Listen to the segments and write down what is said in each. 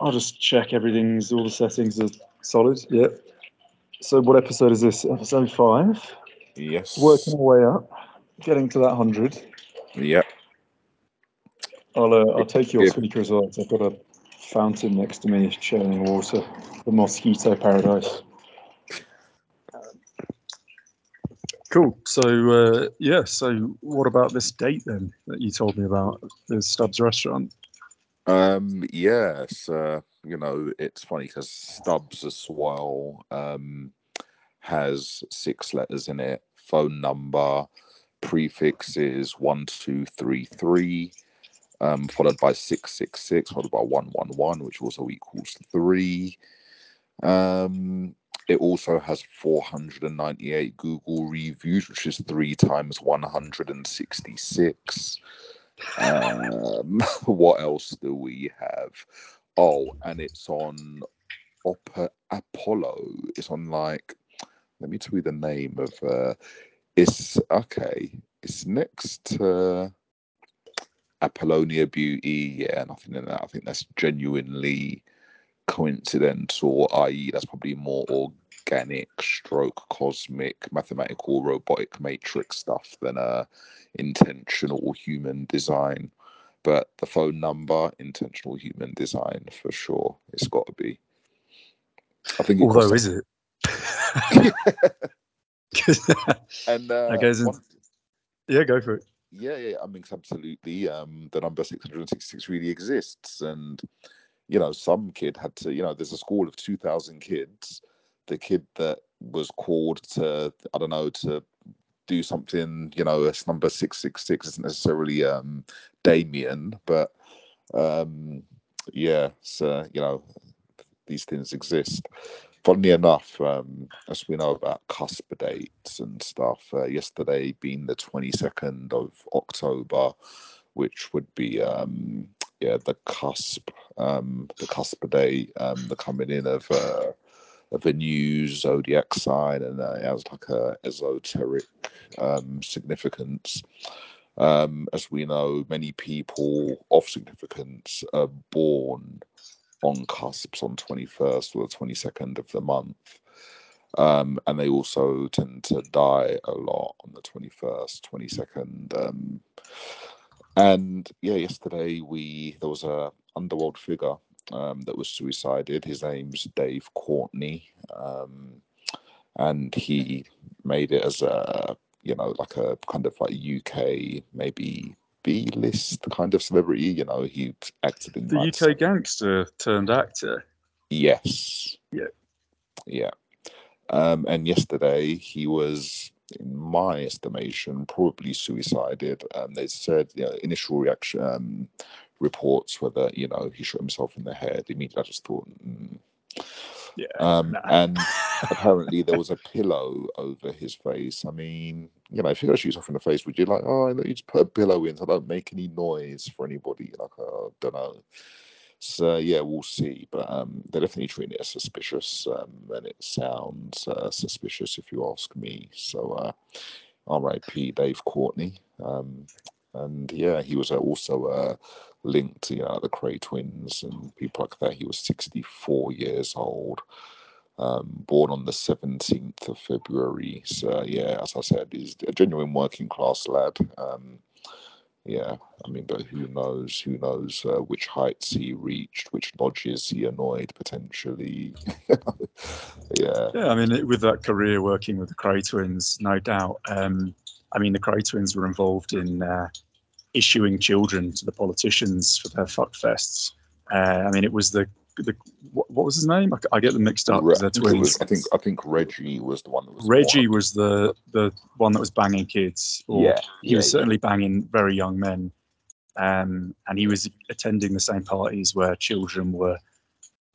I'll just check everything's all the settings are solid. Yep. So what episode is this? Episode five. Yes. Working our way up, getting to that hundred. Yep. I'll uh, I'll take your speaker as well. I've got a fountain next to me churning water. The mosquito paradise. Cool. So uh, yeah. So what about this date then that you told me about the Stubbs restaurant? Um, yes, uh, you know, it's funny because Stubbs as well um, has six letters in it. Phone number, prefixes one, two, three, three, um, followed by six, six, six, followed by one, one, one, which also equals three. Um, it also has 498 Google reviews, which is three times 166. Um, what else do we have? Oh, and it's on Opera Apollo. It's on like, let me tell you the name of. Uh, it's okay. It's next to Apollonia Beauty. Yeah, nothing in that. I think that's genuinely coincidental. I.e., that's probably more organic, stroke, cosmic, mathematical, robotic matrix stuff than uh intentional human design. But the phone number, intentional human design for sure. It's got to be. I think. Although, is it? and uh, so- one- yeah, go for it. yeah, yeah, I mean, absolutely. Um, the number six hundred and sixty-six really exists, and you know, some kid had to. You know, there's a school of two thousand kids. The kid that was called to, I don't know, to do something. You know, it's number six six six isn't necessarily um Damien, but um, yeah, so you know, these things exist. Funnily enough, um, as we know about cusp dates and stuff, uh, yesterday being the 22nd of October, which would be um, yeah the cusp, um, the cusp day, um, the coming in of uh, of a new zodiac sign, and it has like a esoteric um, significance. Um, as we know, many people of significance are born on cusps on 21st or the 22nd of the month. Um, and they also tend to die a lot on the 21st, 22nd. Um, and yeah, yesterday we there was a underworld figure um, that was suicided. His name's Dave Courtney, um, and he made it as a you know like a kind of like UK maybe B list kind of celebrity. You know, he acted in The like, UK gangster turned actor. Yes. Yeah. Yeah. Um, and yesterday he was, in my estimation, probably suicided. Um, they said you know, initial reaction um, reports whether you know he shot himself in the head. Immediately, I just thought. Mm. Yeah. Um, nah. and apparently there was a pillow over his face. I mean, you know, if you're gonna shoot yourself in the face, would you like, oh, you just put a pillow in so I don't make any noise for anybody? Like, I don't know. So yeah, we'll see. But um, they're definitely treating it as suspicious, um, and it sounds uh, suspicious if you ask me. So, uh, R.I.P. Dave Courtney. Um, and yeah, he was uh, also uh, linked to you know, the Kray twins and people like that. He was 64 years old, um, born on the 17th of February. So yeah, as I said, he's a genuine working class lad. Um, yeah, I mean, but who knows? Who knows uh, which heights he reached, which lodges he annoyed potentially. yeah, Yeah, I mean, with that career working with the Kray twins, no doubt. Um, I mean, the Kray twins were involved in uh, issuing children to the politicians for their fuck fests. Uh, I mean, it was the the what, was his name? I, I get them mixed up Re- I they're think, twins. was, I think I think Reggie was the one that was Reggie one. was the the one that was banging kids. Or Yeah, he yeah, was yeah. certainly banging very young men, um, and he was attending the same parties where children were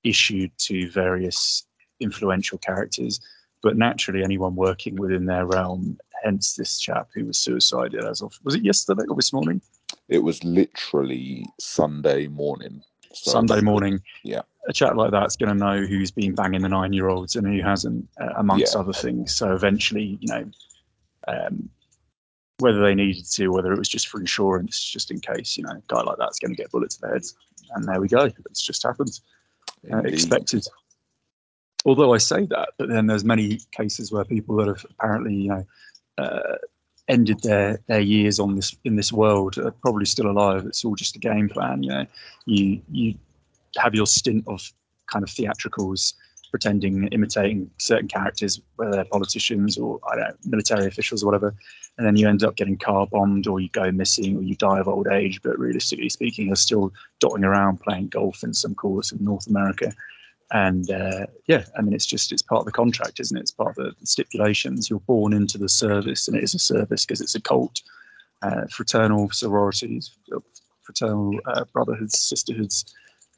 issued to various influential characters. But naturally, anyone working within their realm, hence this chap who was suicided as of was it yesterday or this morning? It was literally Sunday morning. So, Sunday morning. Yeah. A chap like that's going to know who's been banging the nine year olds and who hasn't, uh, amongst Yeah. other things. So eventually, you know, um, whether they needed to, whether it was just for insurance, just in case, you know, a guy like that's going to get bullets to the head. And there we go. It's just happened. uh, expected. Although I say that, but then there's many cases where people that have apparently, you know, uh, ended their their years on this in this world are probably still alive. It's all just a game plan. You know, you you have your stint of kind of theatricals pretending, imitating certain characters, whether they're politicians or I don't know, military officials or whatever, and then you end up getting car bombed or you go missing or you die of old age. But realistically speaking, you're still dotting around playing golf in some course in North America. And uh, yeah, I mean, it's just it's part of the contract, isn't it? It's part of the stipulations. You're born into the service, and it is a service because it's a cult. Uh, fraternal sororities, fraternal uh, brotherhoods, sisterhoods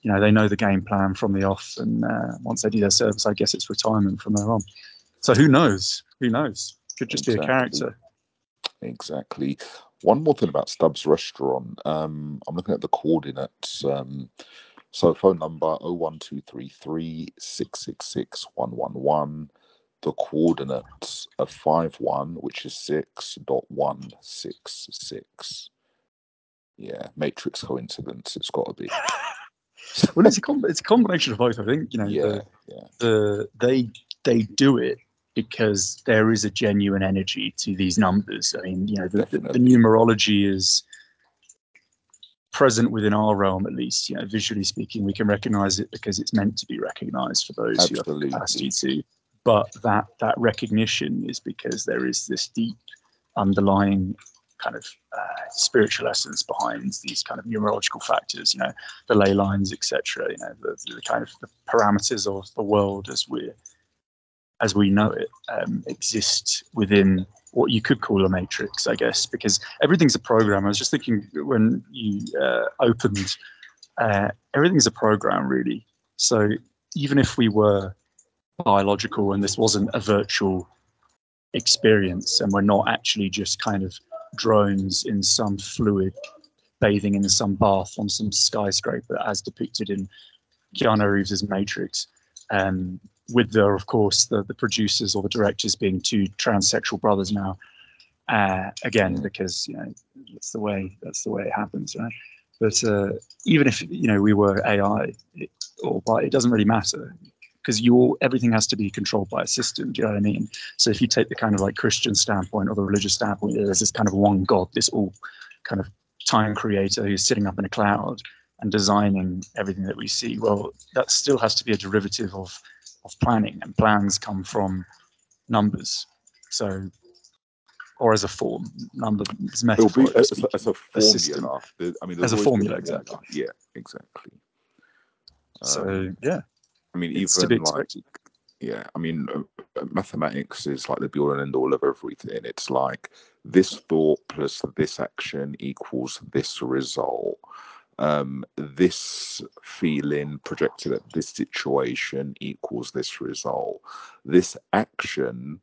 you know they know the game plan from the off, and uh, once they do their service, I guess it's retirement from there on. So who knows? Who knows? Could just exactly. be a character. Exactly. One more thing about Stubbs Restaurant. Um, I'm looking at the coordinates. Um, so phone number 01233 666 111. The coordinates are 51, which is 6.166. Yeah, matrix coincidence. It's got to be. well, it's a com- it's a combination of both. I think you know yeah, the, yeah. the they they do it because there is a genuine energy to these numbers. I mean, you know, the, the, the, numerology is present within our realm, at least. You know, visually speaking, we can recognize it because it's meant to be recognized for those Absolutely. who have capacity to. But that that recognition is because there is this deep underlying kind of uh, spiritual essence behind these kind of numerological factors, you know, the ley lines, etc. You know, the, the, kind of the parameters of the world as we as we know it um, exist within what you could call a matrix, I guess, because everything's a program. I was just thinking when you uh, opened, uh, everything's a program, really. So even if we were biological and this wasn't a virtual experience and we're not actually just kind of drones in some fluid bathing in some bath on some skyscraper as depicted in Keanu Reeves' Matrix. Um, with the, of course, the, the producers or the directors being two transsexual brothers now. Uh, again, because you know that's the way that's the way it happens, right? But uh, even if you know we were AI, it, or by it doesn't really matter because you everything has to be controlled by a system. Do you know what I mean? So if you take the kind of like Christian standpoint or the religious standpoint, there's this kind of one God, this all kind of time creator who's sitting up in a cloud and designing everything that we see. Well, that still has to be a derivative of of planning, and plans come from numbers. So or as a form number as metaphor. Be, as, a, as a formula. A I mean, as a formula, exactly. Yeah, exactly. So um, yeah, I mean, it's even like, yeah, I mean, uh, uh, mathematics is like the be all and end all of everything. It's like this thought plus this action equals this result. Um, this feeling projected at this situation equals this result. This action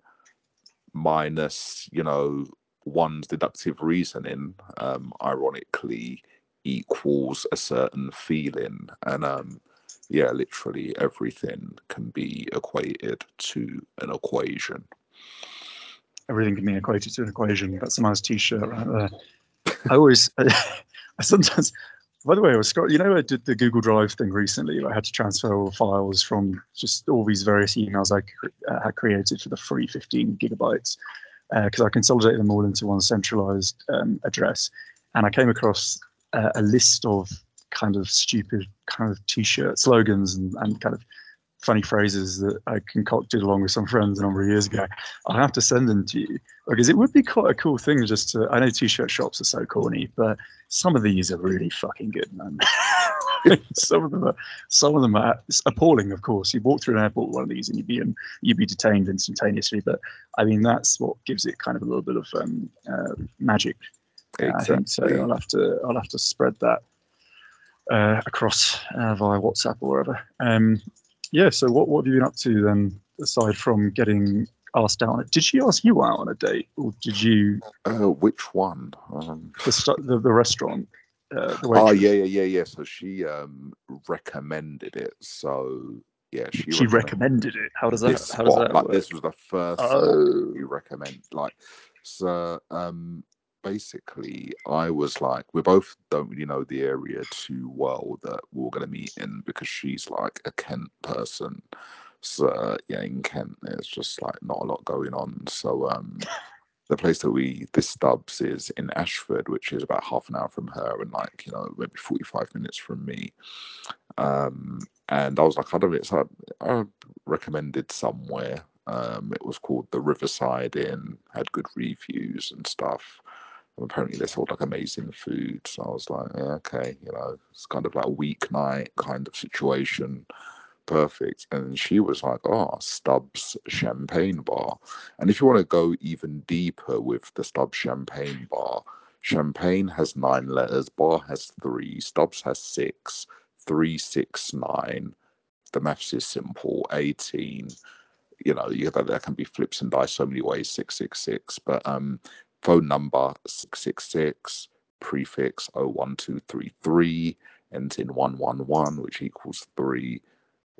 minus, you know, one's deductive reasoning, um, ironically, equals a certain feeling. And um, yeah, literally everything can be equated to an equation. Everything can be equated to an equation. That's a nice T-shirt right there. I always, I sometimes. By the way, I was you know I did the Google Drive thing recently. I had to transfer all files from just all these various emails I uh, had created for the free 15 gigabytes because uh, I consolidated them all into one centralized um, address, and I came across uh, a list of kind of stupid kind of t-shirt slogans and, and kind of funny phrases that I concocted along with some friends a number of years ago. I'll have to send them to you because it would be quite a cool thing just to. I know t-shirt shops are so corny, but some of these are really fucking good, man. some of them are some of them are appalling. Of course, you walk through an airport with one of these and you'd be in, you'd be detained instantaneously. But I mean, that's what gives it kind of a little bit of um, uh, magic. Exactly. I think so. I'll have to I'll have to spread that uh, across uh, via WhatsApp or wherever. Um, yeah. So what what have you been up to then, aside from getting asked out on it? Did she ask you out on a date, or did you? Uh, which one? Um... The, the, the restaurant. Uh, the oh yeah, yeah, yeah, yeah. So she um, recommended it. So yeah, she she recommended, recommended it. How does that? This how does that like work? this was the first oh. you recommend. Like so, um, basically, I was like, we both don't really know the area too well that we are going to meet in because she's like a Kent person. So yeah, in Kent, there's just like not a lot going on. So um, the place that we this Stubbs is in Ashford, which is about half an hour from her and like you know maybe forty five minutes from me. Um, and I was like, I don't know, it's like I recommended somewhere. Um, it was called the Riverside Inn, had good reviews and stuff. Apparently they sold like amazing food. So I was like, yeah, okay, you know, it's kind of like a weeknight kind of situation perfect. And she was like, oh, Stubbs Champagne Bar. And if you want to go even deeper with the Stubbs Champagne Bar, Champagne has nine letters, Bar has three, Stubbs has six, three, six, nine. The maths is simple, 18. You know, you, there can be flips and dice so many ways, 666. But um, phone number 666, prefix 01233, ends in 111, which equals three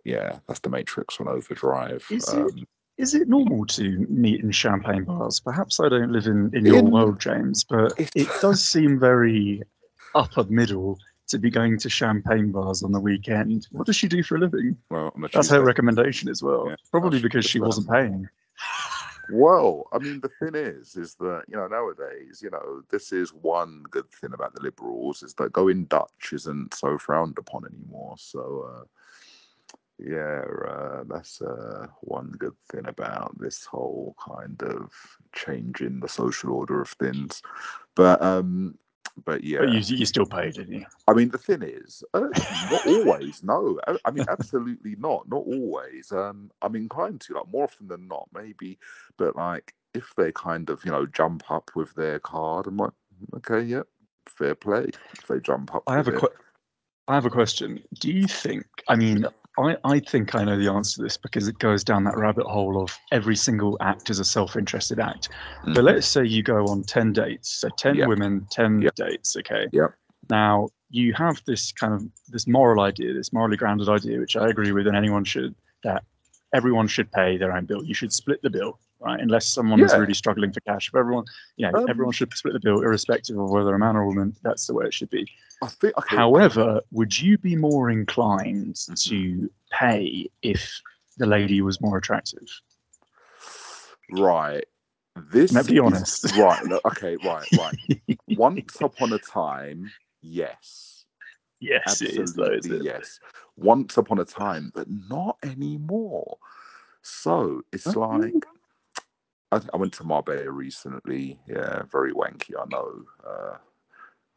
yeah, that's the Matrix on overdrive. Is um, it is it normal to meet in champagne bars? Perhaps I don't live in, in your in, world, James, but it does seem very upper middle to be going to champagne bars on the weekend. What does she do for a living? Well, that's her recommendation as well. Yeah, Probably because she wasn't paying. Well, I mean, the thing is, is that you know nowadays, you know, this is one good thing about the liberals is that going Dutch isn't so frowned upon anymore. So, uh, yeah, uh, that's uh, one good thing about this whole kind of changing the social order of things. But um, but yeah, but you you still paid, didn't you? I mean, the thing is, uh, not always. No, I, I, mean, absolutely not. Not always. Um, I'm inclined to like more often than not, maybe. But like, if they kind of you know jump up with their card, I'm like, okay, yeah, fair play. If they jump up, I have a qu- I have a question. Do you think? I mean, I, I think I know the answer to this because it goes down that rabbit hole of every single act is a self-interested act. Mm-hmm. But let's say you go on 10 dates, so 10 yep. women, 10 yep. dates, okay? Yep. Now, you have this kind of this moral idea, this morally grounded idea, which I agree with, and anyone should, that everyone should pay their own bill. You should split the bill, right? Unless someone yeah. is really struggling for cash. For everyone, you know, um, everyone should split the bill, irrespective of whether a man or a woman. That's the way it should be. I think. Okay, However, would you be more inclined mm-hmm. to pay if the lady was more attractive? Right. This now be honest. Is, right. Okay. Right. Right. Once upon a time, yes. Yes, Absolutely, though, yes. Once upon a time, but not anymore. So it's like I, I, went to Marbella recently. Yeah, very wanky. I know. Uh,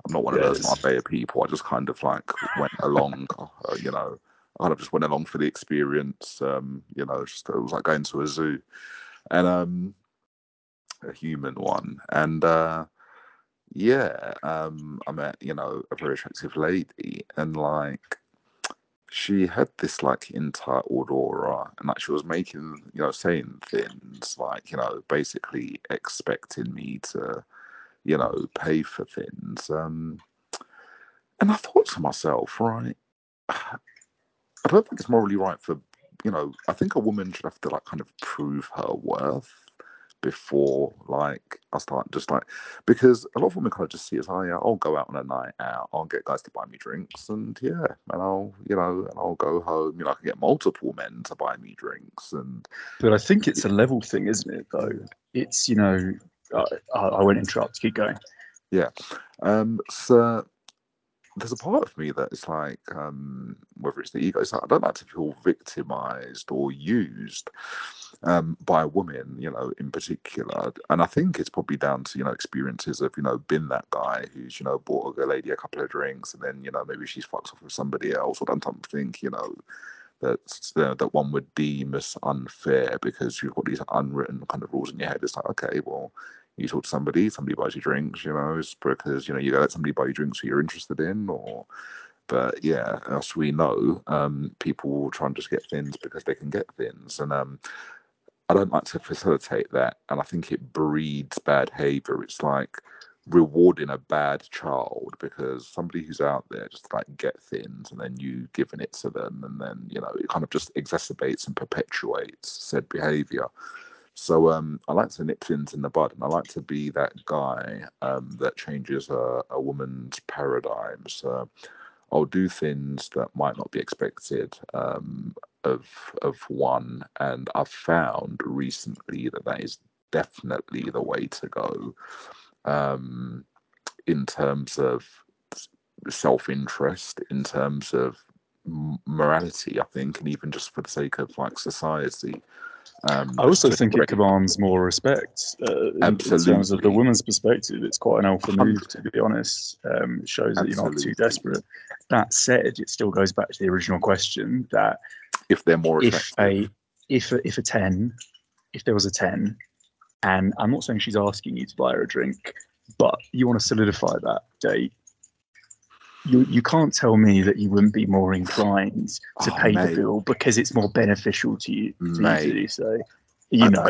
I'm not one of those Marbella people. I just kind of like went along, uh, you know. I kind of just went along for the experience. Um, you know, just it was like going to a zoo, and um, a human one, and uh, yeah, um, I met you know a very attractive lady, and like she had this like entitled aura and like she was making you know saying things like you know basically expecting me to you know pay for things um and i thought to myself right i don't think it's morally right for you know i think a woman should have to like kind of prove her worth before like I start just like because a lot of women kind of just see it as oh yeah I'll go out on a night out I'll get guys to buy me drinks and yeah and I'll you know and I'll go home you know I can get multiple men to buy me drinks and but I think it's a level thing isn't it though? It's you know I, I won't interrupt keep going. Yeah um so there's a part of me that is like, um, whether it's the ego, it's like, I don't like to feel victimized or used um, by a woman, you know, in particular. And I think it's probably down to, you know, experiences of, you know, been that guy who's, you know, bought a lady a couple of drinks and then, you know, maybe she's fucked off with somebody else or done something, you know, that's uh, that one would deem as unfair because you've got these unwritten kind of rules in your head. It's like, okay, well, you talk to somebody, somebody buys you drinks, you know, it's because, you know, you let somebody buy you drinks who you're interested in or but yeah, as we know, um, people will try and just get things because they can get things. And um, I don't like to facilitate that. And I think it breeds bad behavior. It's like rewarding a bad child because somebody who's out there just like get things and then you giving it to them and then, you know, it kind of just exacerbates and perpetuates said behavior. So um, I like to nip things in the bud, and I like to be that guy um, that changes a, a woman's paradigm. So I'll do things that might not be expected um, of of one, and I've found recently that that is definitely the way to go um, in terms of self interest, in terms of morality, I think, and even just for the sake of like society. Um, I also think it commands more respect uh, in, in, terms of the woman's perspective. It's quite an alpha move, to be honest. Um, it shows that you're not too desperate. That said, it still goes back to the original question that if they're more if a if a, if a ten, if there was a ten, and I'm not saying she's asking you to buy her a drink, but you want to solidify that date you you can't tell me that you wouldn't be more inclined to oh, pay mate. the bill because it's more beneficial to you to, you to do so. You know,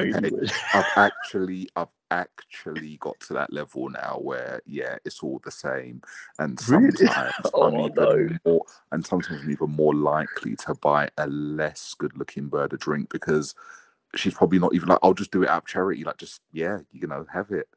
I've actually I've actually got to that level now where yeah, it's all the same, and sometimes really? oh, I'm even no. more, and sometimes I'm even more likely to buy a less good-looking bird a drink because she's probably not even like I'll just do it out of charity, like just yeah, you know, have it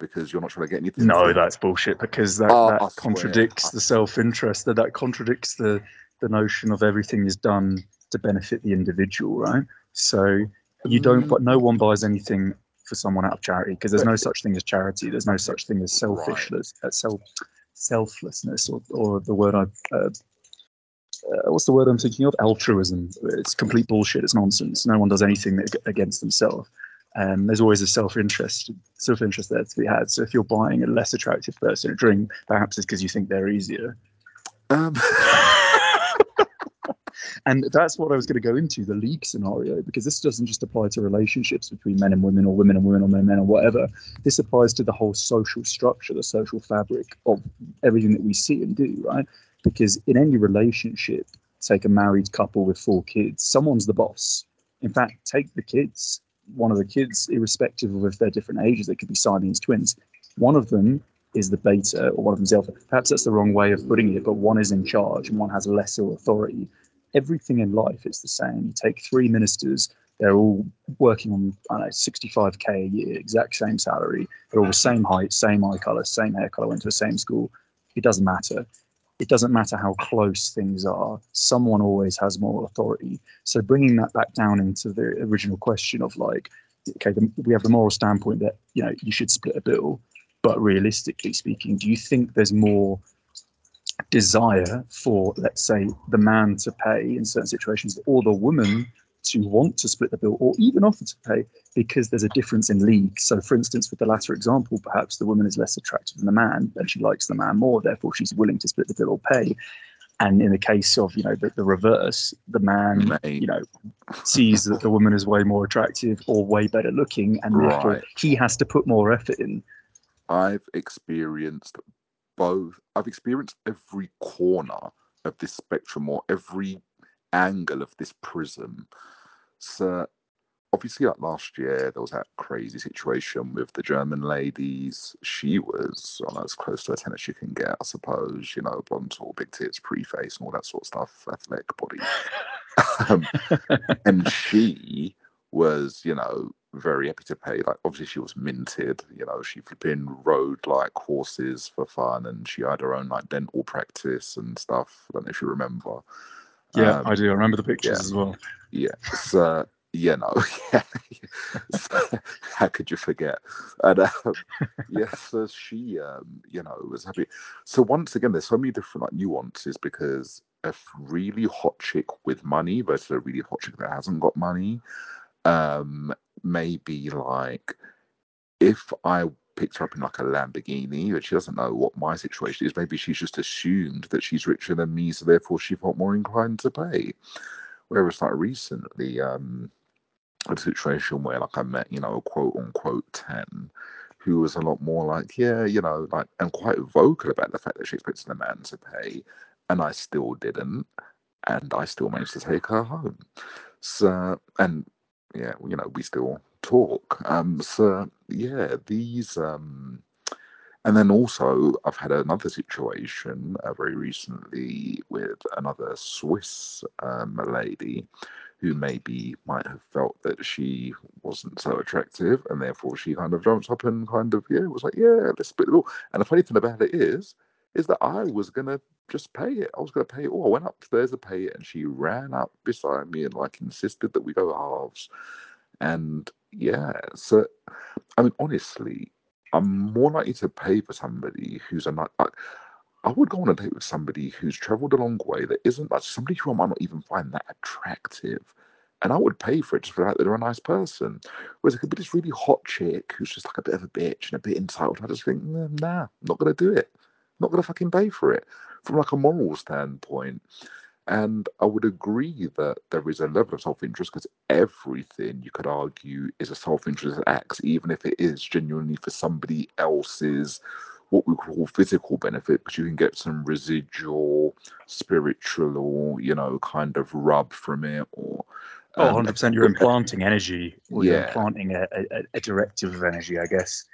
because you're not trying to get anything. No, that's bullshit because that, oh, that contradicts the self interest. That that contradicts the the notion of everything is done to benefit the individual, right? So you don't, mm. but no one buys anything for someone out of charity because there's no such thing as charity. There's no such thing as selfishness, right. uh, self selflessness, or or the word I. Uh, uh, what's the word I'm thinking of? Altruism. It's complete bullshit. It's nonsense. No one does anything against themselves um, there's always a self-interest self-interest there to be had. So if you're buying a less attractive person a drink, perhaps it's because you think they're easier. Um. and that's what I was going to go into the league scenario because this doesn't just apply to relationships between men and women or women and women or men and men or whatever. This applies to the whole social structure, the social fabric of everything that we see and do, right? Because in any relationship, take a married couple with four kids, someone's the boss. In fact, take the kids one of the kids, irrespective of if they're different ages, they could be Siamese twins. One of them is the beta or one of them's alpha. Perhaps that's the wrong way of putting it, but one is in charge and one has lesser authority. Everything in life is the same. You take three ministers, they're all working on, I don't know, 65k a year, exact same salary. They're all the same height, same eye color, same hair color, went to the same school. It doesn't matter it doesn't matter how close things are, someone always has more authority. So bringing that back down into the original question of like, okay, the, we have the moral standpoint that you know you should split a bill, but realistically speaking, do you think there's more desire for, let's say, the man to pay in certain situations, or the woman to want to split the bill or even offer to pay because there's a difference in league. So, for instance, with the latter example, perhaps the woman is less attractive than the man and she likes the man more, therefore she's willing to split the bill or pay. And in the case of you know the, the reverse, the man you know sees that the woman is way more attractive or way better looking, and therefore he has to put more effort in. I've experienced both. I've experienced every corner of this spectrum or every angle of this prism. So obviously like last year there was that crazy situation with the German ladies. She was on as close to a ten as you can get, I suppose, you know, blonde tall, big tits, pre-face and all that sort of stuff, athletic body. um, and she was, you know, very happy to pay. Like obviously she was minted, you know, she flipping rode like horses for fun and she had her own like dental practice and stuff. I don't know if you remember. Yeah, um, I do. I remember the pictures yeah, as well. Yeah. So, yeah, no. Yeah. so, how could you forget? And um, yes, so she, um, you know, was happy. So once again, there's so many different like nuances because a really hot chick with money versus a really hot chick that hasn't got money, um, maybe like if I picked her up in like a Lamborghini, but she doesn't know what my situation is. Maybe she's just assumed that she's richer than me, so therefore she felt more inclined to pay. Whereas like recently, um, a situation where like I met, you know, a quote unquote ten who was a lot more like, yeah, you know, like and quite vocal about the fact that she expected a man to pay, and I still didn't, and I still managed to take her home. So and yeah, you know, we still talk. Um, so yeah, these um, and then also I've had another situation uh, very recently with another Swiss um, lady who maybe might have felt that she wasn't so attractive, and therefore she kind of jumps up and kind of yeah was like yeah let's split it all. And the funny thing about it is, is that I was gonna just pay it. I was gonna pay it all. I went upstairs to pay it, and she ran up beside me and like insisted that we go halves. And yeah, so I mean honestly, I'm more likely to pay for somebody who's a like I would go on a date with somebody who's traveled a long way that isn't like somebody who I might not even find that attractive. And I would pay for it just for the fact that they're a nice person. Whereas it could be this really hot chick who's just like a bit of a bitch and a bit entitled. I just think, mm, nah, I'm not gonna do it. Not gonna fucking pay for it. From like a moral standpoint. And I would agree that there is a level of self interest because everything you could argue is a self interest act, even if it is genuinely for somebody else's what we call physical benefit because you can get some residual spiritual or you know kind of rub from it or oh um, 100% you're implanting energy or yeah. you're implanting a, a, a directive of energy i guess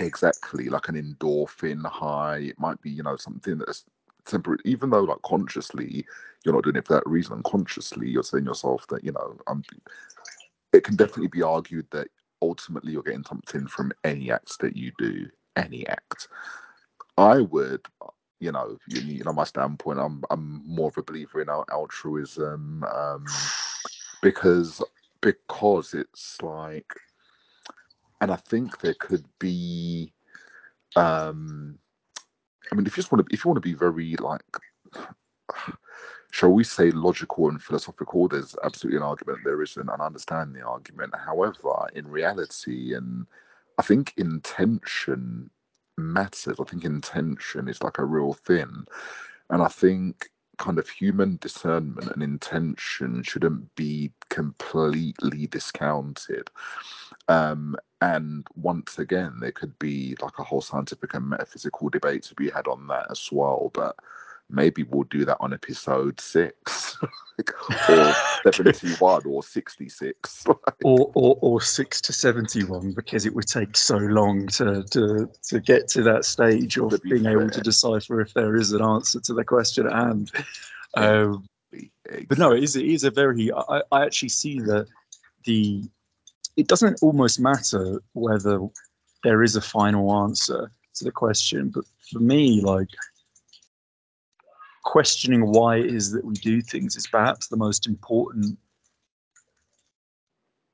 exactly like an endorphin high it might be you know something that's temporary even though like consciously you're not doing it for that reason unconsciously you're saying yourself that you know i'm it can definitely be argued that ultimately you're getting something from any act that you do any act. I would, you know, you, you know, my standpoint. I'm I'm more of a believer in altruism um, because because it's like, and I think there could be. Um, I mean, if you just want to, if you want to be very like, shall we say, logical and philosophical, there's absolutely an argument there isn't, and I understand the argument. However, in reality, and I think intention matters. I think intention is like a real thing. And I think kind of human discernment and intention shouldn't be completely discounted. Um, and once again, there could be like a whole scientific and metaphysical debate to be had on that as well. But maybe we'll do that on episode six or 71 or 66 or, or or 6 to 71 because it would take so long to to, to get to that stage of be being fair. able to decipher if there is an answer to the question at hand um, exactly. but no it is, it is a very I, I actually see that the it doesn't almost matter whether there is a final answer to the question but for me like questioning why it is that we do things is perhaps the most important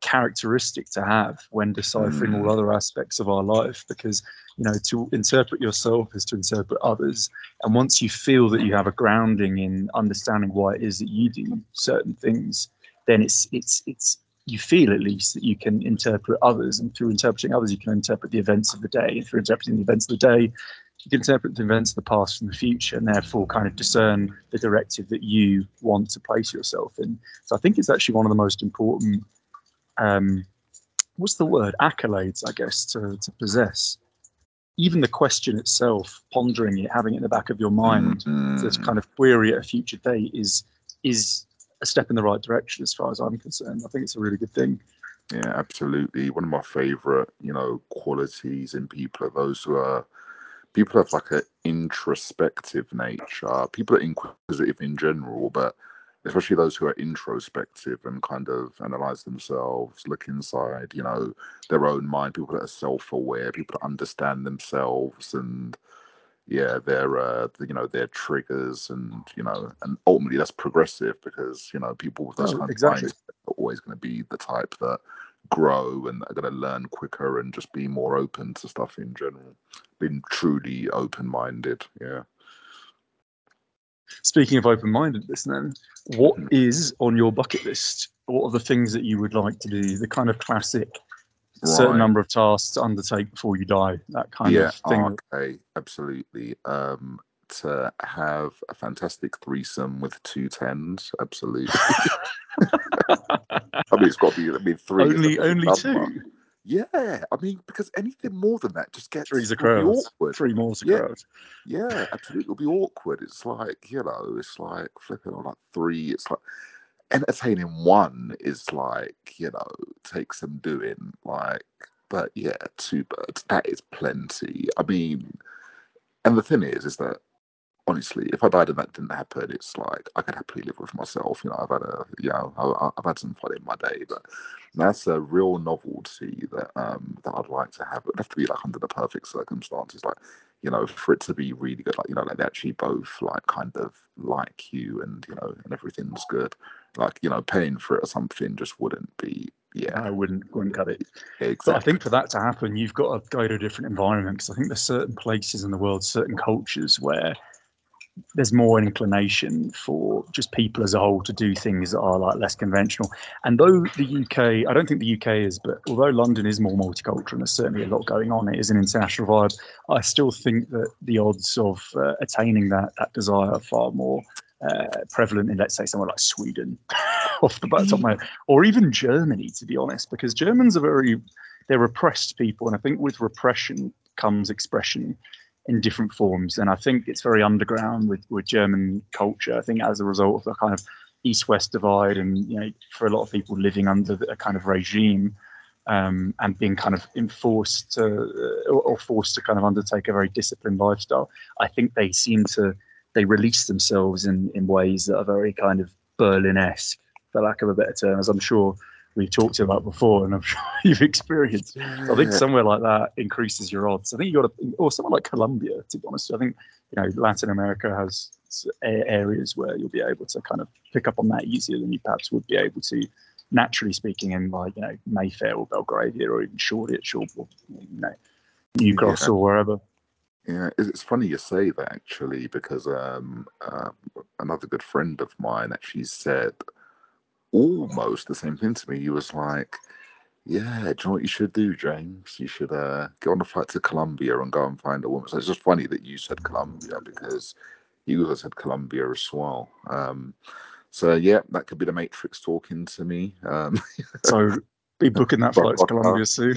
characteristic to have when deciphering all hmm. other aspects of our life because you know to interpret yourself is to interpret others. And once you feel that you have a grounding in understanding why it is that you do certain things then it's it's it's you feel at least that you can interpret others. And through interpreting others you can interpret the events of the day. And through interpreting the events of the day you can interpret the events of the past from the future and therefore kind of discern the directive that you want to place yourself in. So I think it's actually one of the most important, um, what's the word, accolades, I guess, to, to possess. Even the question itself, pondering it, having it in the back of your mind mm-hmm. to kind of query at a future date is is a step in the right direction as far as I'm concerned. I think it's a really good thing. Yeah, absolutely. One of my favorite, you know, qualities in people are those who are people have like an introspective nature. People are inquisitive in general, but especially those who are introspective and kind of analyze themselves, look inside, you know, their own mind. People that are self-aware, people that understand themselves, and yeah, their uh, you know their triggers, and you know, and ultimately that's progressive because you know people with those oh, kind exactly. of minds are always going to be the type that grow and are going to learn quicker and just be more open to stuff in general. Being truly open minded. Yeah. Speaking of open mindedness, then, what mm-hmm. on your bucket list? What are the things that you would like to do? The kind of classic right. certain number of tasks to undertake before you die, that kind yeah, of thing. Okay, absolutely. Um, to uh, have a fantastic threesome with two tens, absolutely. I mean, it's got to be. I mean, three. Only, only two. Yeah, I mean, because anything more than that just gets three's a crowd. Awkward. Three more's a yeah. crowd. Yeah, absolutely. It'll be awkward. It's like you know, it's like flipping on like three. It's like entertaining one is like you know, take some doing. Like, but yeah, two birds. That is plenty. I mean, and the thing is, is that honestly, if I died and that didn't happen, it's like I could happily live with myself. You know, I've had a, you know, I, have had some fun in my day, but that's a real novelty that um that I'd like to have. It'd have to be like under the perfect circumstances, like you know, for it to be really good, like you know, like they actually both like kind of like you, and you know, and everything's good. Like you know, paying for it or something just wouldn't be. Yeah, I wouldn't wouldn't cut it. Exactly. But I think for that to happen, you've got to go to a different environment because I think there's certain places in the world, certain cultures where there's more inclination for just people as a whole to do things that are like less conventional. And though the UK, I don't think the UK is, but although London is more multicultural and there's certainly a lot going on, it is an international vibe. I still think that the odds of uh, attaining that that desire are far more uh, prevalent in, let's say, somewhere like Sweden, off the bat of my, or even Germany, to be honest, because Germans are very they're repressed people, and I think with repression comes expression in different forms. And I think it's very underground with, with German culture. I think as a result of the kind of east-west divide, and you know, for a lot of people living under a kind of regime um, and being kind of enforced to, uh, or forced to kind of undertake a very disciplined lifestyle, I think they seem to they release themselves in in ways that are very kind of Berlin-esque, for lack of a better term, as I'm sure we've talked about before, and I'm sure you've experienced. So I think somewhere like that increases your odds. I think you got to, or somewhere like Colombia, to be honest. I think you know Latin America has areas where you'll be able to kind of pick up on that easier than you perhaps would be able to, naturally speaking, in like you know Mayfair or Belgravia or even Shoreditch or you know New Cross yeah. or wherever. Yeah, it's funny you say that actually because um, uh, another good friend of mine actually said almost the same thing to me. He was like, "Yeah, do you know what you should do, James? You should uh, get on a flight to Colombia and go and find a woman." So it's just funny that you said Colombia because you also said Colombia as well. Um, so yeah, that could be the Matrix talking to me. Um, so be booking that flight to Colombia soon.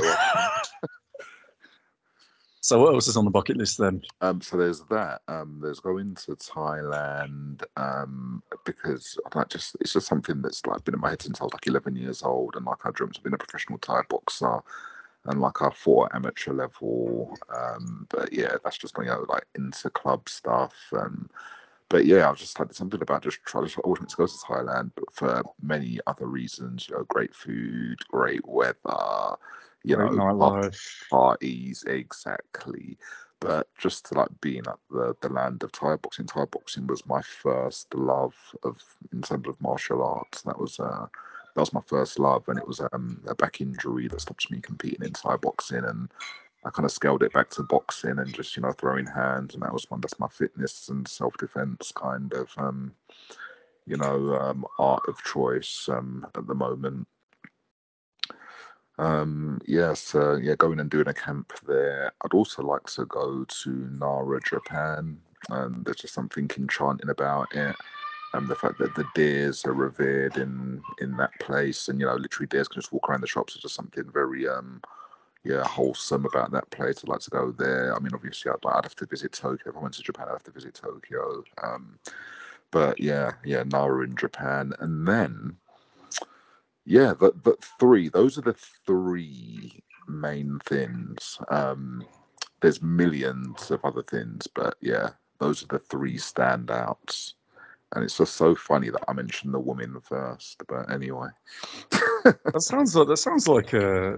So what else is on the bucket list then? Um, so there's that. Um, there's going to Thailand um, because like just it's just something that's like been in my head since I was like 11 years old, and like I dreamt of being a professional Thai boxer, and like I fought amateur level. Um, but yeah, that's just you know like into club stuff. And but yeah, I was just like something about just trying to always to go to Thailand, but for many other reasons. You know, great food, great weather you Great know, parties exactly. But just to like being at the, the land of Thai boxing, Thai boxing was my first love of in terms of martial arts. That was uh that was my first love, and it was um, a back injury that stopped me competing in Thai boxing, and I kind of scaled it back to boxing and just you know throwing hands, and that was my that's my fitness and self defense kind of um, you know um, art of choice um, at the moment. Um, yes, uh, yeah, going and doing a camp there. I'd also like to go to Nara, Japan. And there's just something enchanting about it. And the fact that the deers are revered in in that place, and you know, literally deers can just walk around the shops is just something very um, yeah, wholesome about that place. I'd like to go there. I mean, obviously, I'd, I'd have to visit Tokyo. If I went to Japan, I'd have to visit Tokyo. Um, but yeah, yeah, Nara in Japan, and then yeah, but but three. Those are the three main things. Um, there's millions of other things, but yeah, those are the three standouts. And it's just so funny that I mentioned the woman first. But anyway, that sounds like that sounds like uh,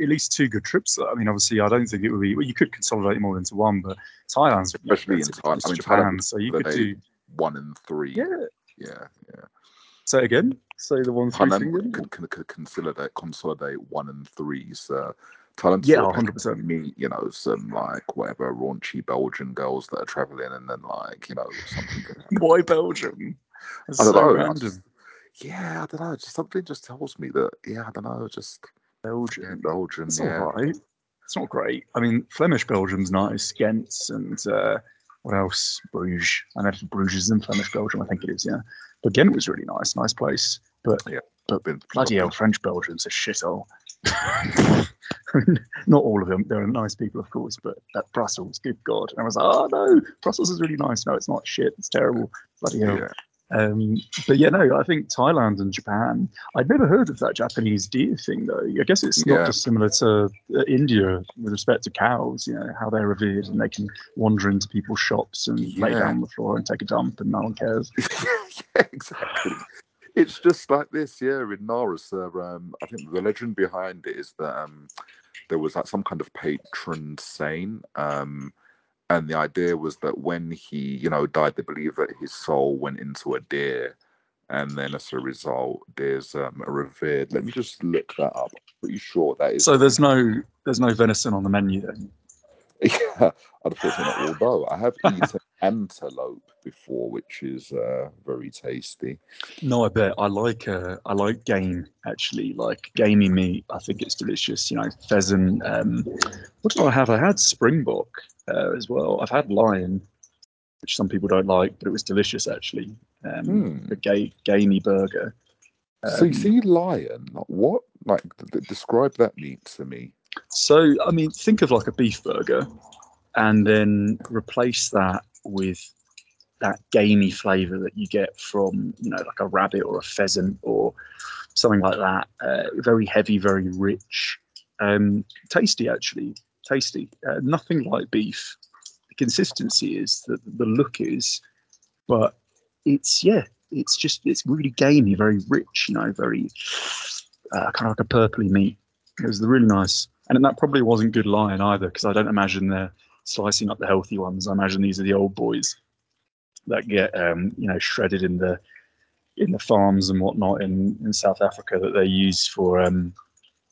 at least two good trips. I mean, obviously, I don't think it would be. Well, you could consolidate more into one, but Thailand's especially in Thailand. I mean, Japan, Thailand, so you could do one and three. Yeah, yeah, yeah. Say again. Say the one three thing. Could, could, could consolidate consolidate one and three. So talent. Yeah, hundred percent. Meet you know some like whatever raunchy Belgian girls that are traveling, and then like you know something. Why Belgium? That's I don't so know. Random. Just, yeah, I don't know. Just something just tells me that. Yeah, I don't know. Just Belgium. Yeah, Belgium. It's yeah. all right. It's not great. I mean, Flemish Belgium's nice. Ghent and uh, what else? Bruges. I know Bruges is in Flemish Belgium. I think it is. Yeah. But Ghent was really nice, nice place. But yeah, but bloody hell, French Belgium's a shithole. Not all of them. There are nice people, of course, but that Brussels, good God. And I was like, oh no, Brussels is really nice. No, it's not shit. It's terrible. Bloody hell. Yeah. Um, but yeah, no, I think Thailand and Japan. I'd never heard of that Japanese deer thing though. I guess it's not Yeah. dissimilar to uh, India with respect to cows. You know how they're revered and they can wander into people's shops and lay down on the floor and take a dump and no one cares. yeah, exactly. It's just like this, yeah. In Naras, uh, um, I think the legend behind it is that um, there was like some kind of patron saint, um, and the idea was that when he, you know, died, they believe that his soul went into a deer, and then as a result, there's um, a revered. Let me just look that up. Pretty sure that is. So there's no there's no venison on the menu then. Yeah, unfortunately not. Although I have eaten antelope before, which is uh, very tasty. No, I bet I like uh, I like game actually, like gamey meat. I think it's delicious. You know, pheasant. Um, what did I have? I had springbok uh, as well. I've had lion, which some people don't like, but it was delicious actually. Um, Hmm. The ga- gamey burger. so you Um, see, lion. like, What? Like, th- describe that meat to me. So, I mean, think of like a beef burger and then replace that with that gamey flavor that you get from, you know, like a rabbit or a pheasant or something like that. Uh, very heavy, very rich, um, tasty, actually. Tasty. Uh, nothing like beef. The consistency is, the, the look is, but it's, yeah, it's just, it's really gamey, very rich, you know, very uh, kind of like a purpley meat. It was really nice. And that probably wasn't good lion either, because I don't imagine they're slicing up the healthy ones. I imagine these are the old boys that get um, you know shredded in the in the farms and whatnot in, in South Africa that they use for um,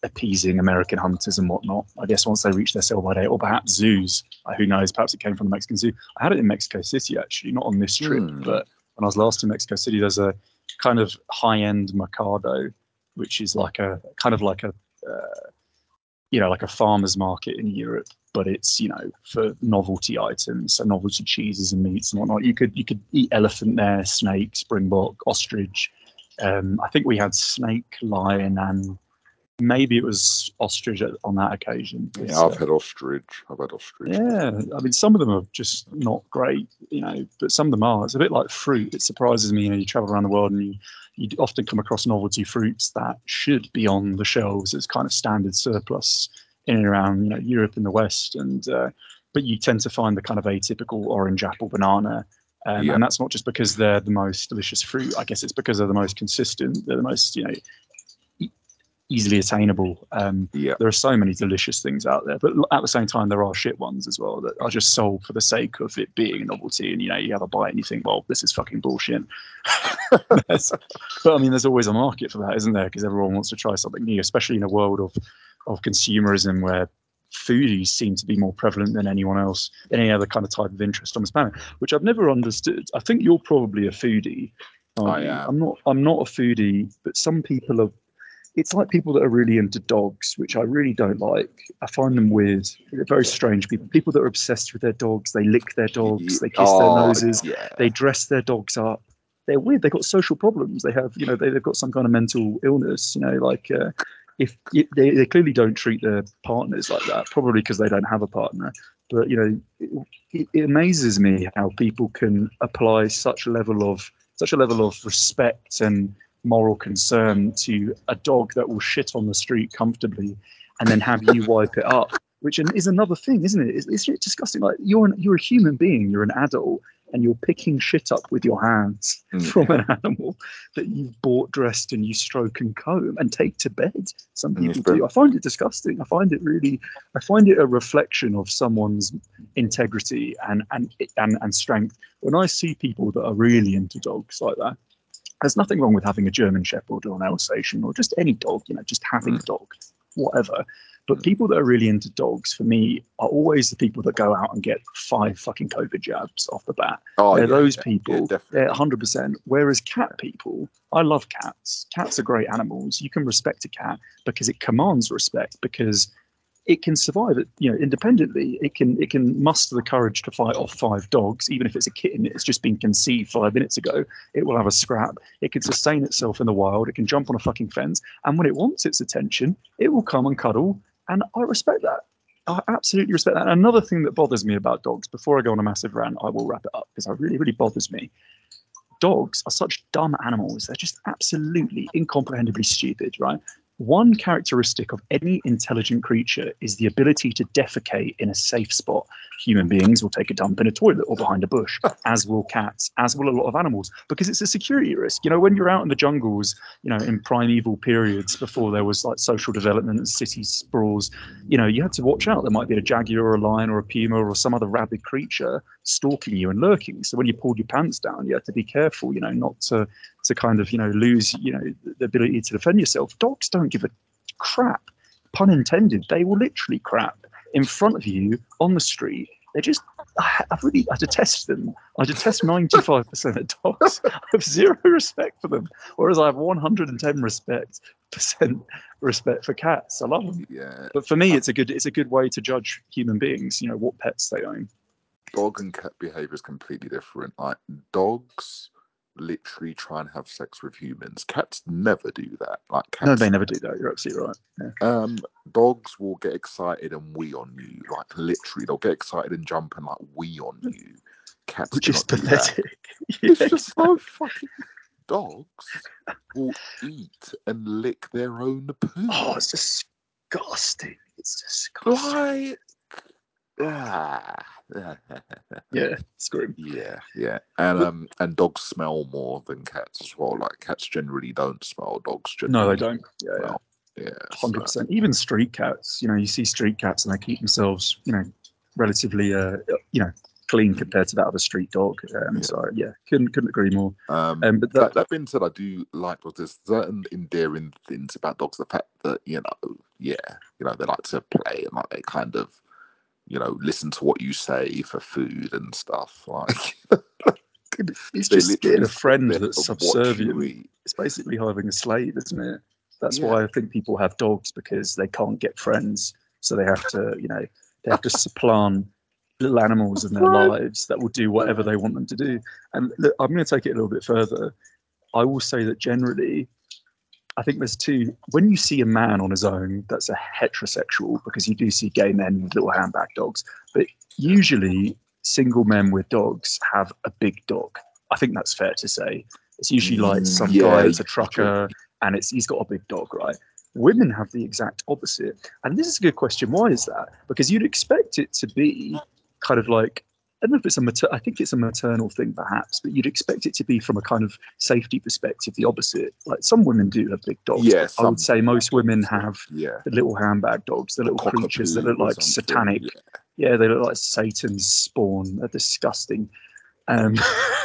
appeasing American hunters and whatnot. I guess once they reach their sell by date, or perhaps zoos. Uh, who knows? Perhaps it came from the Mexican zoo. I had it in Mexico City actually, not on this trip, Hmm. but when I was last in Mexico City, there's a kind of high-end mercado, which is like a kind of like a uh, you know like a farmer's market in Europe, but it's you know for novelty items, so novelty cheeses and meats and whatnot. You could you could eat elephant there, snake, springbok, ostrich. Um, I think we had snake, lion, and maybe it was ostrich on that occasion. Yeah, I've uh, had ostrich. I've had ostrich. yeah, I mean, some of them are just not great, you know, but some of them are. It's a bit like fruit. It surprises me, you know, you travel around the world and you, you often come across novelty fruits that should be on the shelves as kind of standard surplus in and around, you know, Europe and the West. And, uh, but you tend to find the kind of atypical orange apple banana. Um, Yeah. And that's not just because they're the most delicious fruit. I guess it's because they're the most consistent. They're the most, you know, easily attainable. Um, Yeah. there are so many delicious things out there, but at the same time, there are shit ones as well that are just sold for the sake of it being a novelty. And you know, you have a bite and you think, well, this is fucking bullshit. But I mean, there's always a market for that, isn't there? Because everyone wants to try something new, especially in a world of of consumerism where foodies seem to be more prevalent than anyone else, any other kind of type of interest on this planet, which I've never understood. I think you're probably a foodie. I am. I'm not. I'm not a foodie, but some people are it's like people that are really into dogs, which I really don't like. I find them weird. They're very strange people. People that are obsessed with their dogs, they lick their dogs, they kiss their Oh, noses, Yeah. they dress their dogs up. They're weird. They've got social problems. They have, you know, they, they've got some kind of mental illness. You know, like uh, if they they clearly don't treat their partners like that, probably because they don't have a partner. But you know, it, it, it amazes me how people can apply such a level of such a level of respect and moral concern to a dog that will shit on the street comfortably and then have you wipe it up which is another thing isn't it? It's, it's disgusting. Like you're an, you're a human being you're an adult and you're picking shit up with your hands Mm, from an animal that you've bought dressed and you stroke and comb and take to bed. Some people do. I find it disgusting. I find it really i find it a reflection of someone's integrity and and and, and strength. When i see people that are really into dogs like that there's nothing wrong with having a German Shepherd or an Alsatian or just any dog, you know, just having a dog, whatever. But Mm. people that are really into dogs, for me, are always the people that go out and get five fucking COVID jabs off the bat. Oh, they're yeah, those yeah, people. Yeah, they're 100%. Whereas cat people, I love cats. Cats are great animals. You can respect a cat because it commands respect because it can survive it, you know, independently. It can it can muster the courage to fight off five dogs, even if it's a kitten. It's just been conceived five minutes ago. It will have a scrap. It can sustain itself in the wild. It can jump on a fucking fence, and when it wants its attention, it will come and cuddle. And I respect that. I absolutely respect that. And another thing that bothers me about dogs, before I go on a massive rant, I will wrap it up because it really, really bothers me. dogs are such dumb animals. They're just absolutely incomprehensibly stupid, right? One characteristic of any intelligent creature is the ability to defecate in a safe spot. Human beings will take a dump in a toilet or behind a bush, as will cats, as will a lot of animals, because it's a security risk. You know, when you're out in the jungles, you know, in primeval periods before there was like social development and city sprawls, you know, you had to watch out. There might be a jaguar or a lion or a puma or some other rabid creature stalking you and lurking. So when you pulled your pants down, you had to be careful, you know, not to to kind of you know lose you know the ability to defend yourself. Dogs don't give a crap, pun intended. They will literally crap in front of you on the street. They're just I, I really I detest them. I detest ninety five percent of dogs. I have zero respect for them, whereas I have one hundred and ten respect percent respect for cats. I love them. Yeah. But for me, it's a good it's a good way to judge human beings. You know what pets they own. Dog and cat behavior is completely different. Like dogs literally try and have sex with humans. Cats never do that. Like cats, No, they never do that. You're absolutely right. Yeah. Um, dogs will get excited and wee on you. Like literally, they'll get excited and jump and like wee on you. Cats Which is not do that. pathetic. It's Yeah, just so fucking. Dogs will eat and lick their own poo. Oh, it's disgusting. It's disgusting. like, ah, Yeah, it's grim. yeah, yeah, and um, and dogs smell more than cats as well. Like cats generally don't smell. Dogs generally No, they don't. Yeah, yeah. smell. Yeah, Hundred so- percent. Even street cats. You know, you see street cats and they keep themselves, you know, relatively, uh, you know, clean compared to that of a street dog. Um, Yeah. So yeah, couldn't couldn't agree more. Um, Um, but that, that, that being said, I do like dogs. There's certain endearing things about dogs. The fact that you know, yeah, you know, they like to play and like they kind of, you know, listen to what you say for food and stuff. Like it's just being a friend that's and watch you subservient. It's basically having a slave, isn't it? That's Yeah. why I think people have dogs because they can't get friends, so they have to, you know, they have to supplant little animals in their lives that will do whatever they want them to do. And look, I'm going to take it a little bit further. I will say that generally, I think there's two. When you see a man on his own, that's a heterosexual because you do see gay men with little handbag dogs. But usually, single men with dogs have a big dog. I think that's fair to say. It's usually like some Yeah, guy that's a trucker and it's he's got a big dog, right? Women have the exact opposite. And this is a good question. Why is that? Because you'd expect it to be kind of like don't know if it's a mater- I think it's a maternal thing perhaps, but you'd expect it to be from a kind of safety perspective the opposite. Like some women do have big dogs. Yeah, I would say most women have Yeah, the little handbag dogs, the little creatures that look like satanic. yeah. Yeah, they look like Satan's spawn. They're disgusting. Um,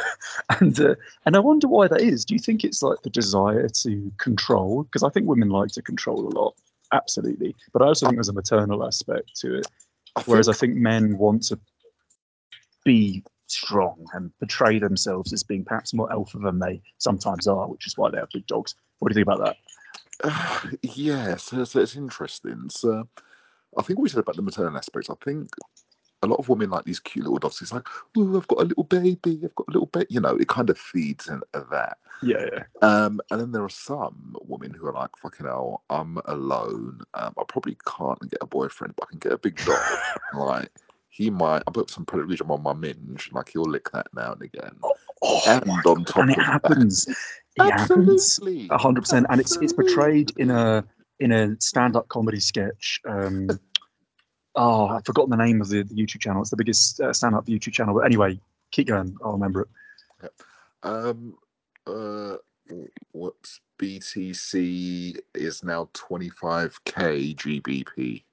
and uh, and I wonder why that is. Do you think it's like the desire to control? Because I think women like to control a lot, absolutely. But I also think there's a maternal aspect to it. I Whereas think- I think men want to be strong and portray themselves as being perhaps more alpha than they sometimes are, which is why they have big dogs. What do you think about that? yeah, so, so it's interesting. So I think what we said about the maternal aspects. I think a lot of women like these cute little dogs. It's like, oh, I've got a little baby. I've got a little baby. You know, it kind of feeds into that. Yeah, yeah. Um, and then there are some women who are like, fucking hell, I'm alone. Um, I probably can't get a boyfriend, but I can get a big dog. like, he might, I put some Predator on my minge, like, he'll lick that now and again. Oh, And on top and it of that- happens. It. Absolutely. A hundred percent, and it's it's portrayed in a in a stand-up comedy sketch. Um, oh, I've forgotten the name of the, the YouTube channel. It's the biggest uh, stand-up YouTube channel. But anyway, keep going. I'll remember it. Um, uh, what's BTC is now 25k GBP.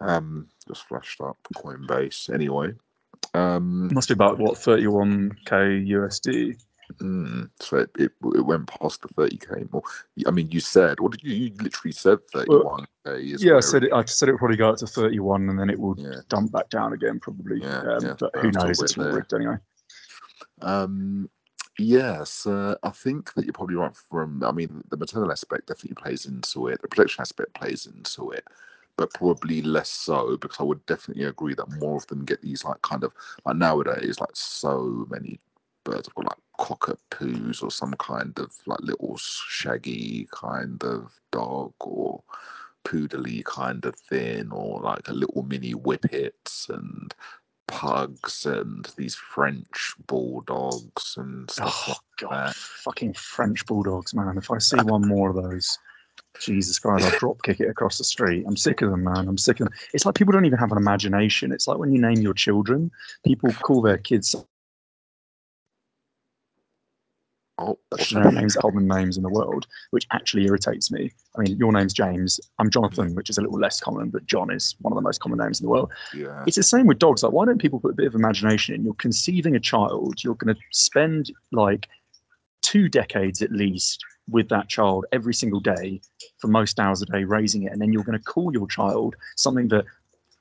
Um, just flashed up Coinbase. Anyway, um, must be about what 31k USD. mm, so it, it it went past the 30k more. I mean, you said what did you? You literally said 31k. is Yeah, I said it. I said it would probably go up to 31, and then it will Yeah. dump back down again, probably. Yeah, um, yeah, but who knows? It's all rigged anyway. Um, yes, uh, I think that you're probably right. From I mean, the maternal aspect definitely plays into it. The protection aspect plays into it, but probably less so because I would definitely agree that more of them get these like kind of like nowadays, like so many birds have got like cockapoos or some kind of like little shaggy kind of dog or poodly kind of thing or like a little mini whippets and pugs and these French bulldogs and stuff Oh like god, that. fucking French bulldogs, man! If I see one more of those, Jesus Christ, I'll drop kick it across the street. I'm sick of them, man. I'm sick of them. It's like people don't even have an imagination. It's like when you name your children, people call their kids Oh, generic names, common names in the world, which actually irritates me. I mean, your name's James. I'm Jonathan, mm. which is a little less common, but John is one of the most common names in the world. Yeah. It's the same with dogs. Like, why don't people put a bit of imagination in? You're conceiving a child. You're going to spend like two decades at least with that child every single day for most hours a day raising it, and then you're going to call your child something that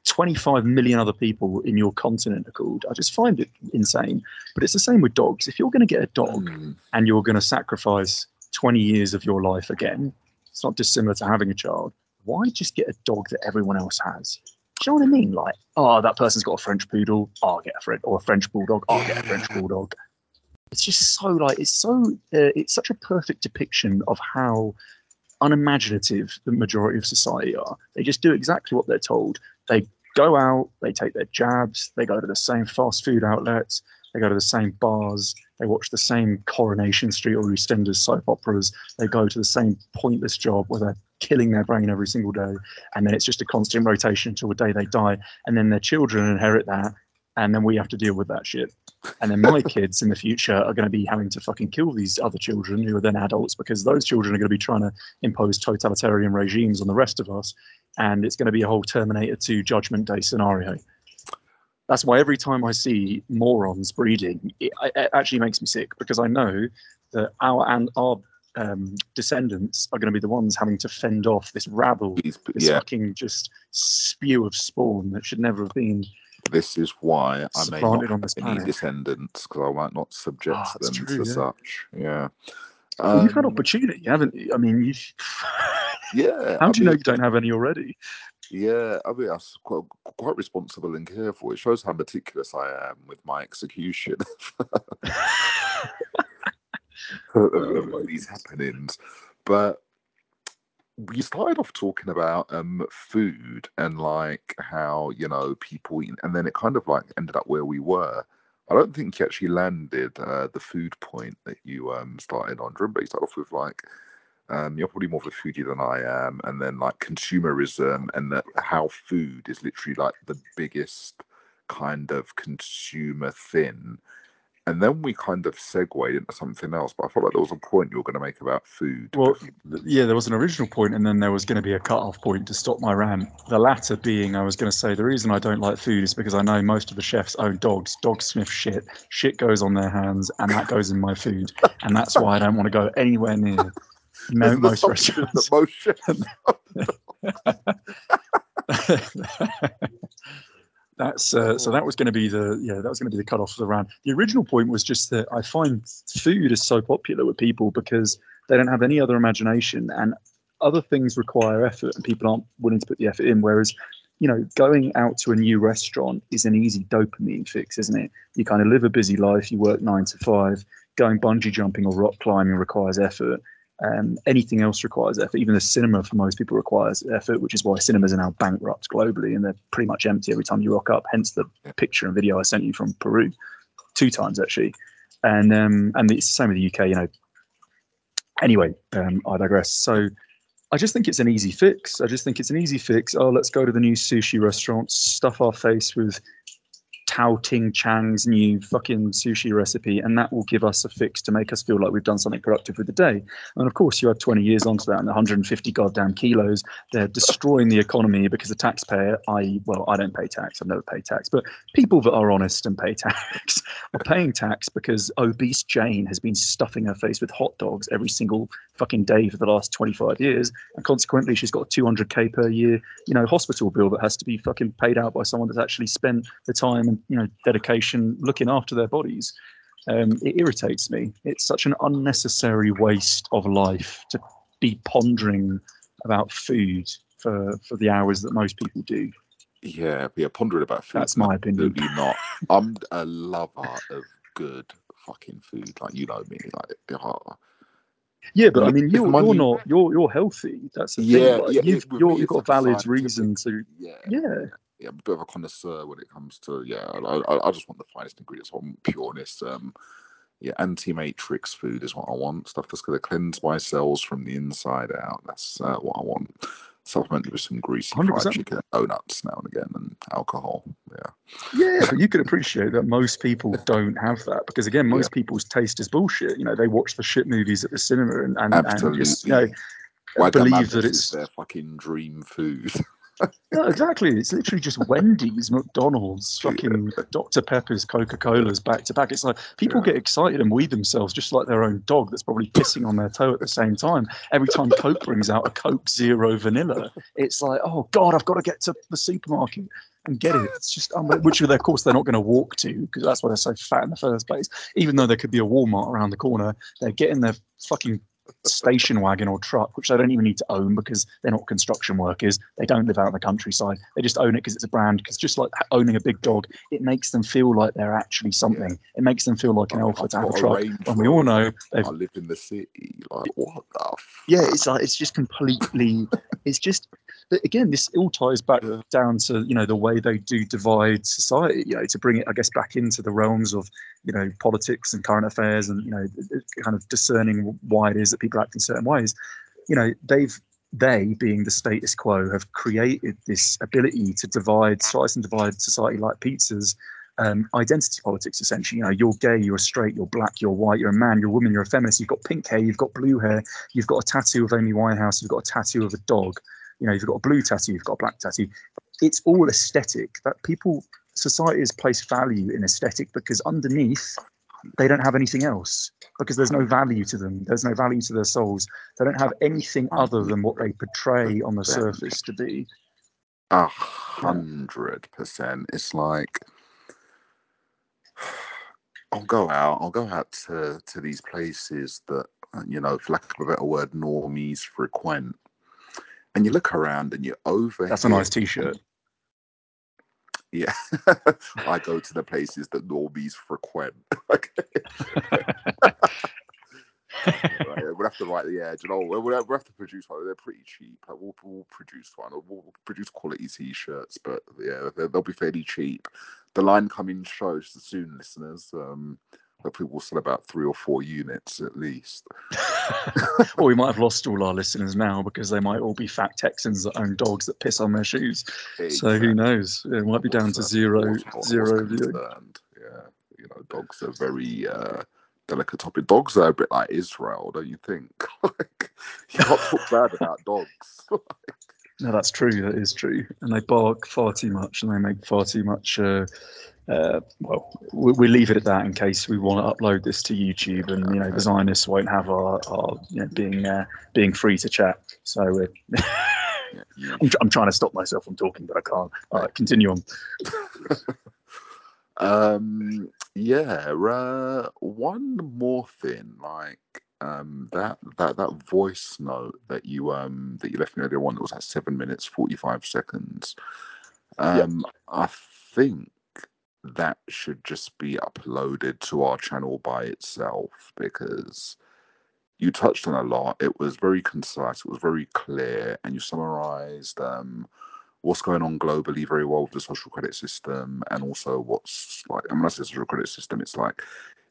25 million other people in your continent are called. I just find it insane. But it's the same with dogs. If you're going to get a dog Mm, and you're going to sacrifice 20 years of your life again, it's not dissimilar to having a child. Why just get a dog that everyone else has? Do you know what I mean? Like, oh, that person's got a French poodle, I'll get a French, or a French bulldog, I'll get a French bulldog. It's just so like it's so uh, it's such a perfect depiction of how unimaginative the majority of society are. They just do exactly what they're told. They go out, they take their jabs, they go to the same fast food outlets, they go to the same bars, they watch the same Coronation Street or EastEnders soap operas, they go to the same pointless job where they're killing their brain every single day, and then it's just a constant rotation until the day they die, and then their children inherit that, and then we have to deal with that shit. And then my kids in the future are going to be having to fucking kill these other children who are then adults because those children are going to be trying to impose totalitarian regimes on the rest of us. And it's going to be a whole Terminator 2 Judgment Day scenario. That's why every time I see morons breeding, it, it actually makes me sick because I know that our and our um, descendants are going to be the ones having to fend off this rabble, this yeah, fucking just spew of spawn that should never have been. This is why I may not on have any planet. descendants because I might not subject that's them true, to yeah. such. Yeah. Well, you've had Um, opportunity, haven't you? I mean, you. Yeah. How I do you know you don't have any already? Yeah, I mean, that's quite, quite responsible and careful. It shows how meticulous I am with my execution of, Oh, these happenings. But we started off talking about um food and like how you know people eat, and then it kind of like ended up where we were. I don't think you actually landed uh, the food point that you um started on. Remember you started off with like um you're probably more of a foodie than I am, and then like consumerism and that how food is literally like the biggest kind of consumer thing. And then we kind of segued into something else, but I felt like there was a point you were going to make about food. Well, yeah, there was an original point, and then there was going to be a cut-off point to stop my rant. The latter being, I was going to say the reason I don't like food is because I know most of the chefs own dogs. Dogs sniff shit. Shit goes on their hands, and that goes in my food, and that's why I don't want to go anywhere near most restaurants. most chefs That's uh, so. That was going to be the yeah. That was going to be the cutoff for the round. The original point was just that I find food is so popular with people because they don't have any other imagination, and other things require effort, and people aren't willing to put the effort in. Whereas, you know, going out to a new restaurant is an easy dopamine fix, isn't it? You kind of live a busy life. You work nine to five. Going bungee jumping or rock climbing requires effort. Um, anything else requires effort. Even the cinema for most people requires effort, which is why cinemas are now bankrupt globally and they're pretty much empty every time you rock up. Hence the picture and video I sent you from Peru, two times actually. And um, and it's the same with the UK. You know. Anyway, um, I digress. So. I just think it's an easy fix. I just think it's an easy fix. Oh, let's go to the new sushi restaurant, stuff our face with Tao Ting Chang's new fucking sushi recipe, and that will give us a fix to make us feel like we've done something productive with the day. And of course, you add 20 years onto that and 150 goddamn kilos, they're destroying the economy because the taxpayer, i.e., well, I don't pay tax, I've never paid tax, but people that are honest and pay tax are paying tax because obese Jane has been stuffing her face with hot dogs every single fucking day for the last 25 years, and consequently, she's got a 200k per year, you know, hospital bill that has to be fucking paid out by someone that's actually spent the time and you know dedication looking after their bodies. Um, it irritates me. It's such an unnecessary waste of life to be pondering about food for for the hours that most people do. Yeah, but yeah, pondering about food. That's my opinion. Absolutely not. I'm a lover of good fucking food. Like you know me. Like oh. Yeah, but I mean, you're money- you're not you're you're healthy. That's the yeah, thing. Like, yeah. you've you're, you've got a valid reason to. Yeah, Yeah, yeah, I'm a bit of a connoisseur when it comes to yeah. I, I, just want the finest ingredients. I want pureness. Um, yeah, anti-matrix food is what I want. Stuff that's going to cleanse my cells from the inside out. That's uh, what I want. Supplemented with some greasy 100%. fried chicken, donuts now and again, and alcohol. Yeah. Yeah, but you can appreciate that most people don't have that because again, most yeah. people's taste is bullshit. You know, they watch the shit movies at the cinema and and, and just you know believe that it's their fucking dream food. no, exactly. It's literally just Wendy's, McDonald's, fucking Dr. Pepper's, Coca Cola's back to back. It's like people yeah. get excited and weed themselves just like their own dog that's probably pissing on their toe at the same time. Every time Coke brings out a Coke Zero Vanilla, it's like, oh God, I've got to get to the supermarket and get it. It's just, um, which of course they're not going to walk to because that's why they're so fat in the first place. Even though there could be a Walmart around the corner, they're getting their fucking station wagon or truck, which they don't even need to own because they're not construction workers. They don't live out in the countryside. They just own it because it's a brand. Because just like owning a big dog, it makes them feel like they're actually something. Yeah. It makes them feel like an alpha to have a truck. And we all know I live in the city. Like what the? Fuck? Yeah, it's like it's just completely. it's just again, this all ties back down to you know the way they do divide society. You know, to bring it, I guess, back into the realms of you know politics and current affairs, and you know, kind of discerning why it is that people act in certain ways. You know, they've they, being the status quo, have created this ability to divide, slice and divide society like pizzas. Um, identity politics, essentially. You know, you're gay, you're straight, you're black, you're white, you're a man, you're a woman, you're a feminist. You've got pink hair, you've got blue hair, you've got a tattoo of Amy Winehouse, you've got a tattoo of a dog. You know, you've got a blue tattoo, you've got a black tattoo. It's all aesthetic. That people, society has placed value in aesthetic because underneath they don't have anything else because there's no value to them. There's no value to their souls. They don't have anything other than what they portray on the surface to be. A hundred percent. It's like I'll go out. I'll go out to to these places that you know, for lack of a better word, normies frequent and you look around and you're over. That's a nice T-shirt. Yeah, I go to the places that normies frequent. right, we'll have to write the yeah. You know, we'll, we'll have to produce one. They're pretty cheap. Like, we'll, we'll produce one. We'll, we'll produce quality t-shirts, but yeah, they'll be fairly cheap. The line coming shows soon, listeners. Um, Hopefully, we'll sell about three or four units at least. or we might have lost all our listeners now because they might all be fat Texans that own dogs that piss on their shoes. Exactly. So who knows? It might be down to zero, zero viewing. Yeah, you know, dogs are very uh, delicate topic. Dogs are a bit like Israel, don't you think? like, you can't talk bad about dogs. no, that's true. That is true. And they bark far too much, and they make far too much. Uh, uh, well, we, we leave it at that in case we want to upload this to YouTube, and you know the Zionists won't have our, our you know, being uh, being free to chat. So uh, I'm, I'm trying to stop myself from talking, but I can't. All right, continue on. um, yeah, uh, one more thing, like um, that that that voice note that you um that you left me earlier on that was at seven minutes forty five seconds. Um, yep. I think that should just be uploaded to our channel by itself because you touched on a lot. It was very concise, it was very clear, and you summarized um, what's going on globally very well with the social credit system and also what's like, I mean, I say social credit system, it's like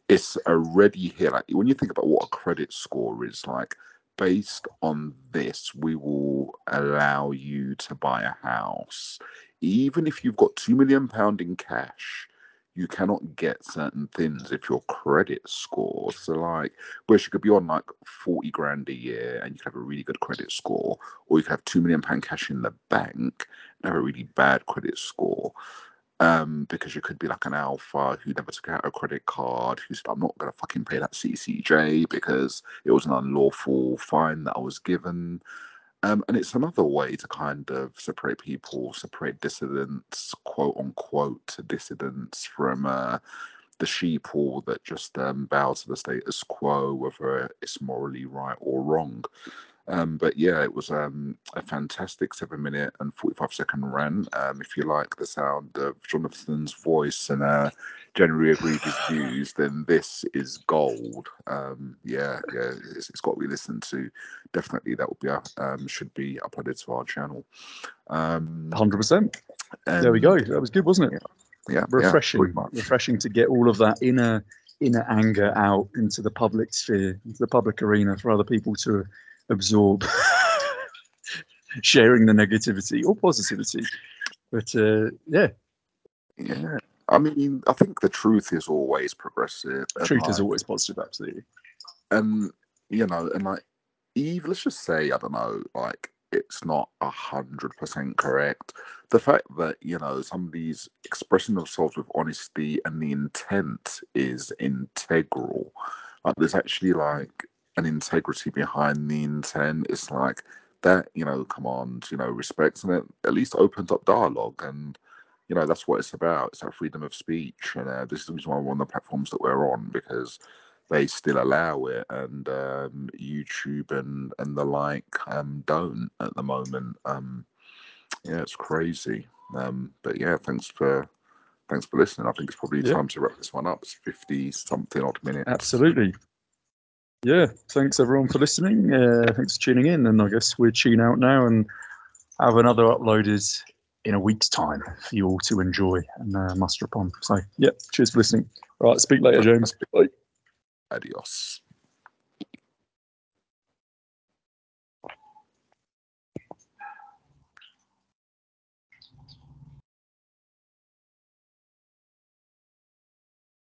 it's already here. Like when you think about what a credit score is, like based on this, we will allow you to buy a house even if you've got two million pound in cash, you cannot get certain things if your credit score. So like, whereas you could be on like forty grand a year and you could have a really good credit score, or you could have two million pound cash in the bank and have a really bad credit score. Um, because you could be like an alpha who never took out a credit card, who said, I'm not gonna fucking pay that CCJ because it was an unlawful fine that I was given. Um, and it's another way to kind of separate people, separate dissidents, quote unquote, dissidents from uh, the sheeple that just um, bow to the status quo, whether it's morally right or wrong. Um, but yeah, it was um, a fantastic seven minute and 45 second rant. Um, if you like the sound of Jonathan's voice and uh, generally agree with his views, then this is gold. Um, yeah, yeah, it's, it's got to be listened to. Definitely, that will be uh, um, should be uploaded to our channel. Um, Hundred percent. there we go. That was good, wasn't it? Yeah, refreshing, yeah, refreshing to get all of that inner inner anger out into the public sphere, into the public arena for other people to absorb, sharing the negativity or positivity. But uh, yeah, Yeah. I mean, I think the truth is always progressive. truth is always positive. Absolutely. and you know, and like Eve, let's just say, I don't know, like it's not a hundred percent correct. The fact that, you know, somebody's expressing themselves with honesty and the intent is integral. Like there's actually like an integrity behind the intent. It's like that, you know, come on, you know, respect and it at least opens up dialogue and you know, that's what it's about. It's our freedom of speech. And uh, this is the reason why we're on the platforms that we're on because they still allow it, and um, YouTube and and the like um, don't at the moment. Um, yeah, it's crazy. Um, but yeah, thanks for thanks for listening. I think it's probably Yeah. time to wrap this one up. It's fifty something odd minutes. Absolutely. Yeah. Thanks everyone for listening. Uh, thanks for tuning in. And I guess we're tune out now and have another uploaded in a week's time for you all to enjoy and uh, muster upon. So, yeah, cheers for listening. All right. Speak later, James. Bye. Adios.